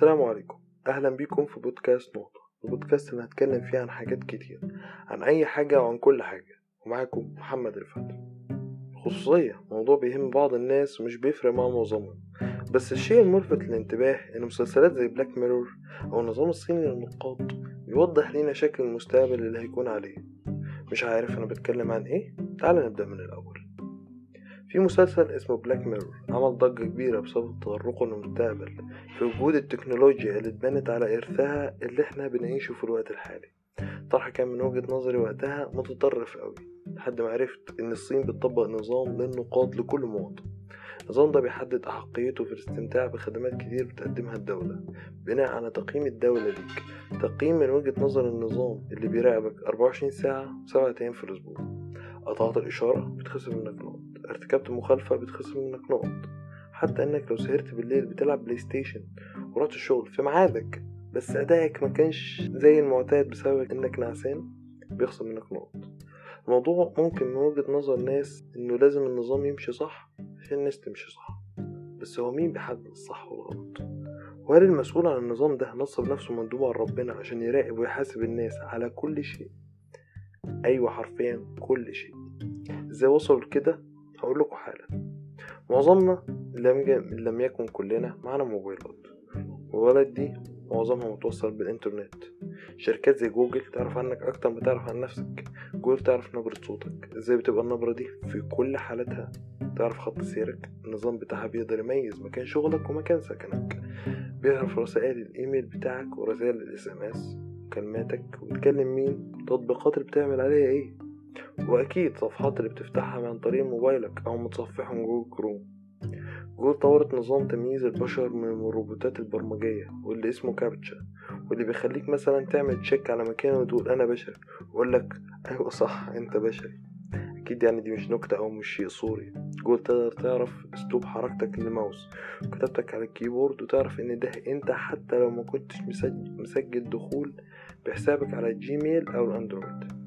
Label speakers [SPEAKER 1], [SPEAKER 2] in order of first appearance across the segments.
[SPEAKER 1] السلام عليكم. أهلا بيكم في بودكاست نقطة. البودكاست اللي هتكلم فيه عن حاجات كتير عن أي حاجة وعن كل حاجة. ومعاكم محمد رفعت خصوصية موضوع بيهم بعض الناس ومش بيفرق مع معظمهم. بس الشيء الملفت للانتباه إن مسلسلات زي Black Mirror أو النظام الصيني للنقاط بيوضح لينا شكل المستقبل اللي هيكون عليه. مش عارف أنا بتكلم عن إيه؟ تعال نبدأ من الأول. في مسلسل اسمه Black Mirror عمل ضجة كبيرة بسبب تطرقه للمستقبل في وجود التكنولوجيا اللي اتبنت على إرثها اللي إحنا بنعيشه في الوقت الحالي. طرح كان من وجهة نظري وقتها متطرف قوي لحد ما عرفت إن الصين بتطبق نظام للنقاط لكل مواطن النظام ده بيحدد أحقيته في الاستمتاع بخدمات كتير بتقدمها الدولة. بناء على تقييم الدولة ليك تقييم من وجهة نظر النظام اللي بيراقبك 24 ساعة سبعة أيام في الأسبوع. قطعت الإشارة بتخصم منك نقط ارتكبت مخالفة بتخصم منك نقط. حتى إنك لو سهرت بالليل بتلعب بلاي ستيشن ورحت الشغل في ميعادك بس أدائك ما كانش زي المعتاد بسبب إنك نعسان بيخصم منك نقط. الموضوع ممكن من وجهة نظر ناس إنه لازم النظام يمشي صح عشان الناس تمشي صح بس هو مين بيحدد الصح والغلط؟ وهل المسؤول عن النظام ده نصب نفسه مندوب عن ربنا عشان يراقب ويحاسب الناس على كل شيء؟ أيوه حرفيا كل شيء. إزاي وصلوا لكده؟ معظمنا لم, لم يكن كلنا معنا موبايلات. والولد دي معظمها متوصل بالإنترنت. شركات زي جوجل تعرف عنك أكتر ما تعرف عن نفسك. جوجل تعرف نبرة صوتك. إزاي بتبقى النبرة دي؟ في كل حالاتها تعرف خط سيرك. النظام بتاعها بيقدر يميز مكان شغلك ومكان سكنك. بيعرف رسائل الإيميل بتاعك ورسائل ال SMS كلماتك وبتكلم مين؟ التطبيقات اللي بتعمل عليها إيه؟ وأكيد صفحات اللي بتفتحها من طريق موبايلك أو متصفحهم جوجل كروم. جوجل طورت نظام تمييز البشر من الروبوتات البرمجية واللي اسمه كابتشا واللي بيخليك مثلا تعمل check على مكان وتقول أنا بشري ويقولك أيوه صح أنت بشري. أكيد يعني دي مش نكتة أو مش شيء صوري جوجل تقدر تعرف أسلوب حركتك للماوس وكتابتك على ال keyboard وتعرف إن ده أنت حتى لو ما كنتش مسجل, دخول بحسابك على الجيميل أو الأندرويد.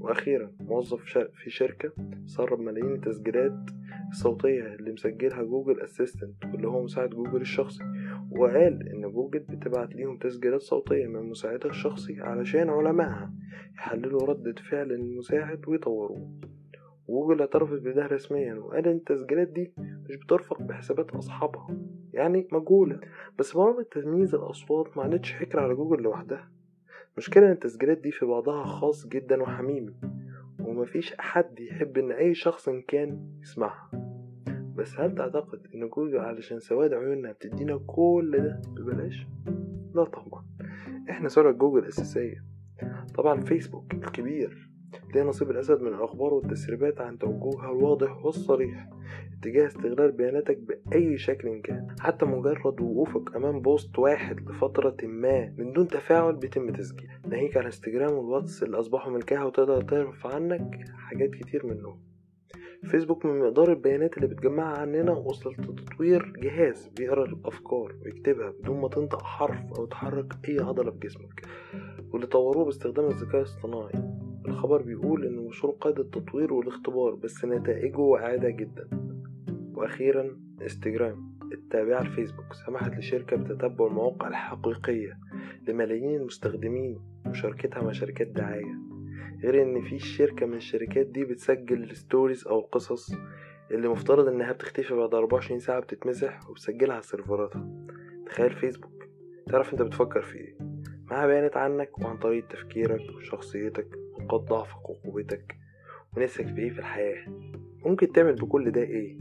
[SPEAKER 1] وأخيرا موظف في شركة سرب ملايين التسجيلات الصوتية اللي مسجلها Google Assistant واللي هو مساعد جوجل الشخصي. وقال إن جوجل بتبعت ليهم تسجيلات صوتية من مساعدها الشخصي علشان علمائها يحللوا ردة فعل المساعد ويطوروه. جوجل اعترفت بده رسميا وقال إن التسجيلات دي مش بترفق بحسابات أصحابها يعني مجهولة. بس برامج تمييز الأصوات ما عادتش حكر على جوجل لوحدها. مشكلة إن التسجيلات دي في بعضها خاص جدا وحميمي ومفيش حد يحب إن أي شخص إن كان يسمعها. بس هل تعتقد إن جوجل علشان سواد عيوننا بتدينا كل ده ببلاش؟ لا طبعا. إحنا سلعة جوجل الأساسية. طبعا فيسبوك الكبير ليه نصيب الأسد من الأخبار والتسريبات عن توجهها الواضح والصريح اتجاه استغلال بياناتك بأي شكل كان. حتى مجرد وقوفك أمام post واحد لفترة ما من دون تفاعل بيتم تسجيله. ناهيك على انستجرام والواتس اللي أصبحوا ملكها وتقدر تعرف عنك حاجات كتير منهم. فيسبوك من مقدار البيانات اللي بتجمعها عننا وصلت لتطوير جهاز بيقرأ الأفكار ويكتبها بدون ما تنطق حرف أو تحرك أي عضلة في جسمك واللي طوروه باستخدام الذكاء الاصطناعي. الخبر بيقول إن المشروع قيد التطوير والاختبار بس نتائجه واعدة جدا. وأخيرا انستجرام التابعة لفيسبوك سمحت لشركة بتتبع المواقع الحقيقية لملايين المستخدمين وشاركتها مع شركات دعاية. غير إن في شركة من الشركات دي بتسجل الستوريز أو القصص اللي مفترض إنها بتختفي بعد 24 ساعة بتتمسح وبتسجلها على سيرفراتها. تخيل فيسبوك. تعرف أنت بتفكر في إيه؟ معاها بيانات عنك وعن طريقة تفكيرك وشخصيتك نقاط ضعفك وقوتك ونفسك في إيه في الحياة؟ ممكن تعمل بكل ده إيه؟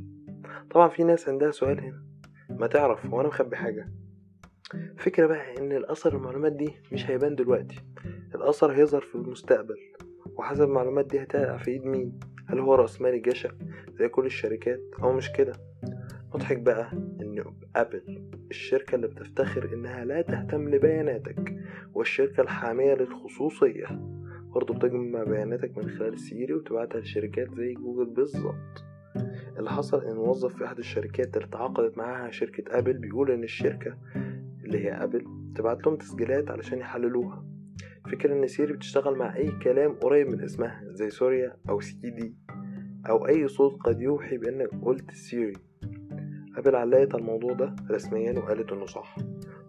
[SPEAKER 1] طبعا في ناس عندها سؤال هنا. ما تعرف هو أنا مخبي حاجة. فكرة بقى إن الأثر المعلومات دي مش هيبان دلوقتي. الأثر هيظهر في المستقبل. وحسب المعلومات دي هتقع في إيد مين؟ هل هو رأس مال جشع زي كل الشركات؟ أو مش كده؟ مضحك بقى إن أبل الشركة اللي بتفتخر إنها لا تهتم لبياناتك والشركة الحامية للخصوصية. برضه بتجمع بياناتك من خلال سيري وتبعتها لشركات زي جوجل بالظبط. اللي حصل إن موظف في أحد الشركات اللي تعاقدت معاها شركة أبل بيقول إن الشركة اللي هي أبل تبعت لهم تسجيلات علشان يحللوها. فكرة إن سيري بتشتغل مع أي كلام قريب من اسمها زي سوريا أو سي دي أو أي صوت قد يوحي بأنك قلت سيري. ابل علقت على الموضوع ده رسميا وقالت إنه صح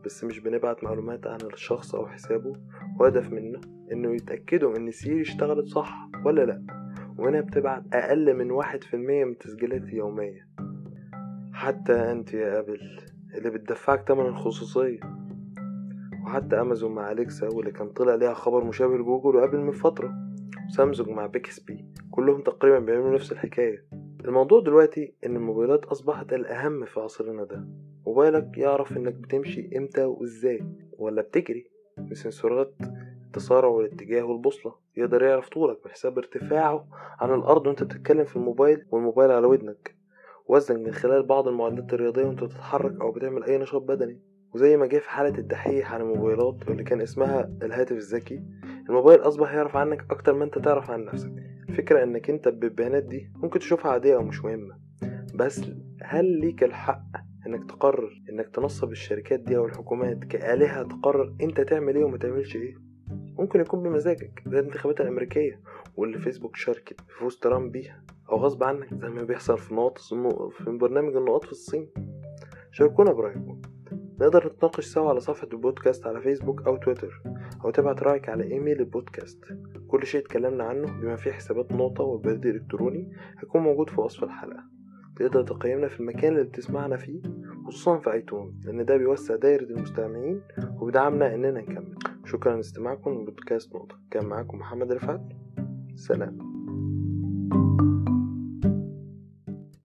[SPEAKER 1] بس مش بنبعت معلومات عن الشخص أو حسابه. والهدف منها إنه يتأكدوا إن سيري اشتغلت صح ولا لأ. وإنها بتبعت أقل من واحد في المية من تسجيلاتي اليومية حتى أنت يا أبل اللي بتدفعك تمن الخصوصية وحتى أمازون مع أليكسا واللي كان طلع ليها خبر مشابه لجوجل وأبل من فترة. وسامسونج مع بيكسبي كلهم تقريبا بيعملوا نفس الحكاية. الموضوع دلوقتي إن الموبايلات أصبحت الأهم في عصرنا ده. موبايلك يعرف إنك بتمشي إمتى وإزاي ولا بتجري بسنسورات التسارع والاتجاه والبوصلة. يقدر يعرف طولك بحساب ارتفاعه عن الأرض وأنت بتتكلم في الموبايل والموبايل على ودنك. وزنك من خلال بعض المعدات الرياضية وأنت بتتحرك أو بتعمل أي نشاط بدني. وزي ما جه في حالة الدحيح عن الموبايلات واللي كان اسمها الهاتف الذكي الموبايل أصبح يعرف عنك أكتر ما أنت تعرف عن نفسك. الفكرة إنك أنت بالبيانات دي ممكن تشوفها عادية أو مش مهمة. بس هل ليك الحق إنك تقرر إنك تنصب الشركات دي أو الحكومات كآلهة تقرر أنت تعمل إيه وما تعملش إيه؟ ممكن يكون بمزاجك. زي الانتخابات الأمريكية واللي فيسبوك شاركت في فوز ترامب بيها. أو غصب عنك زي ما بيحصل في نقاط في برنامج النقاط في الصين. شاركونا برأيكم. نقدر نتناقش سوا على صفحة البودكاست على فيسبوك أو تويتر أو تبعت رأيك على إيميل البودكاست. كل شيء اتكلمنا عنه بما فيه حسابات نقطة والبريد الإلكتروني هيكون موجود في وصف الحلقة. تقدر تقيمنا في المكان اللي بتسمعنا فيه خصوصا في ايتون لأن ده بيوسع دايرة المستمعين وبيدعمنا إننا نكمل. شكرا لاستماعكم لبودكاست نقطة. كان معاكم محمد رفعت. سلام.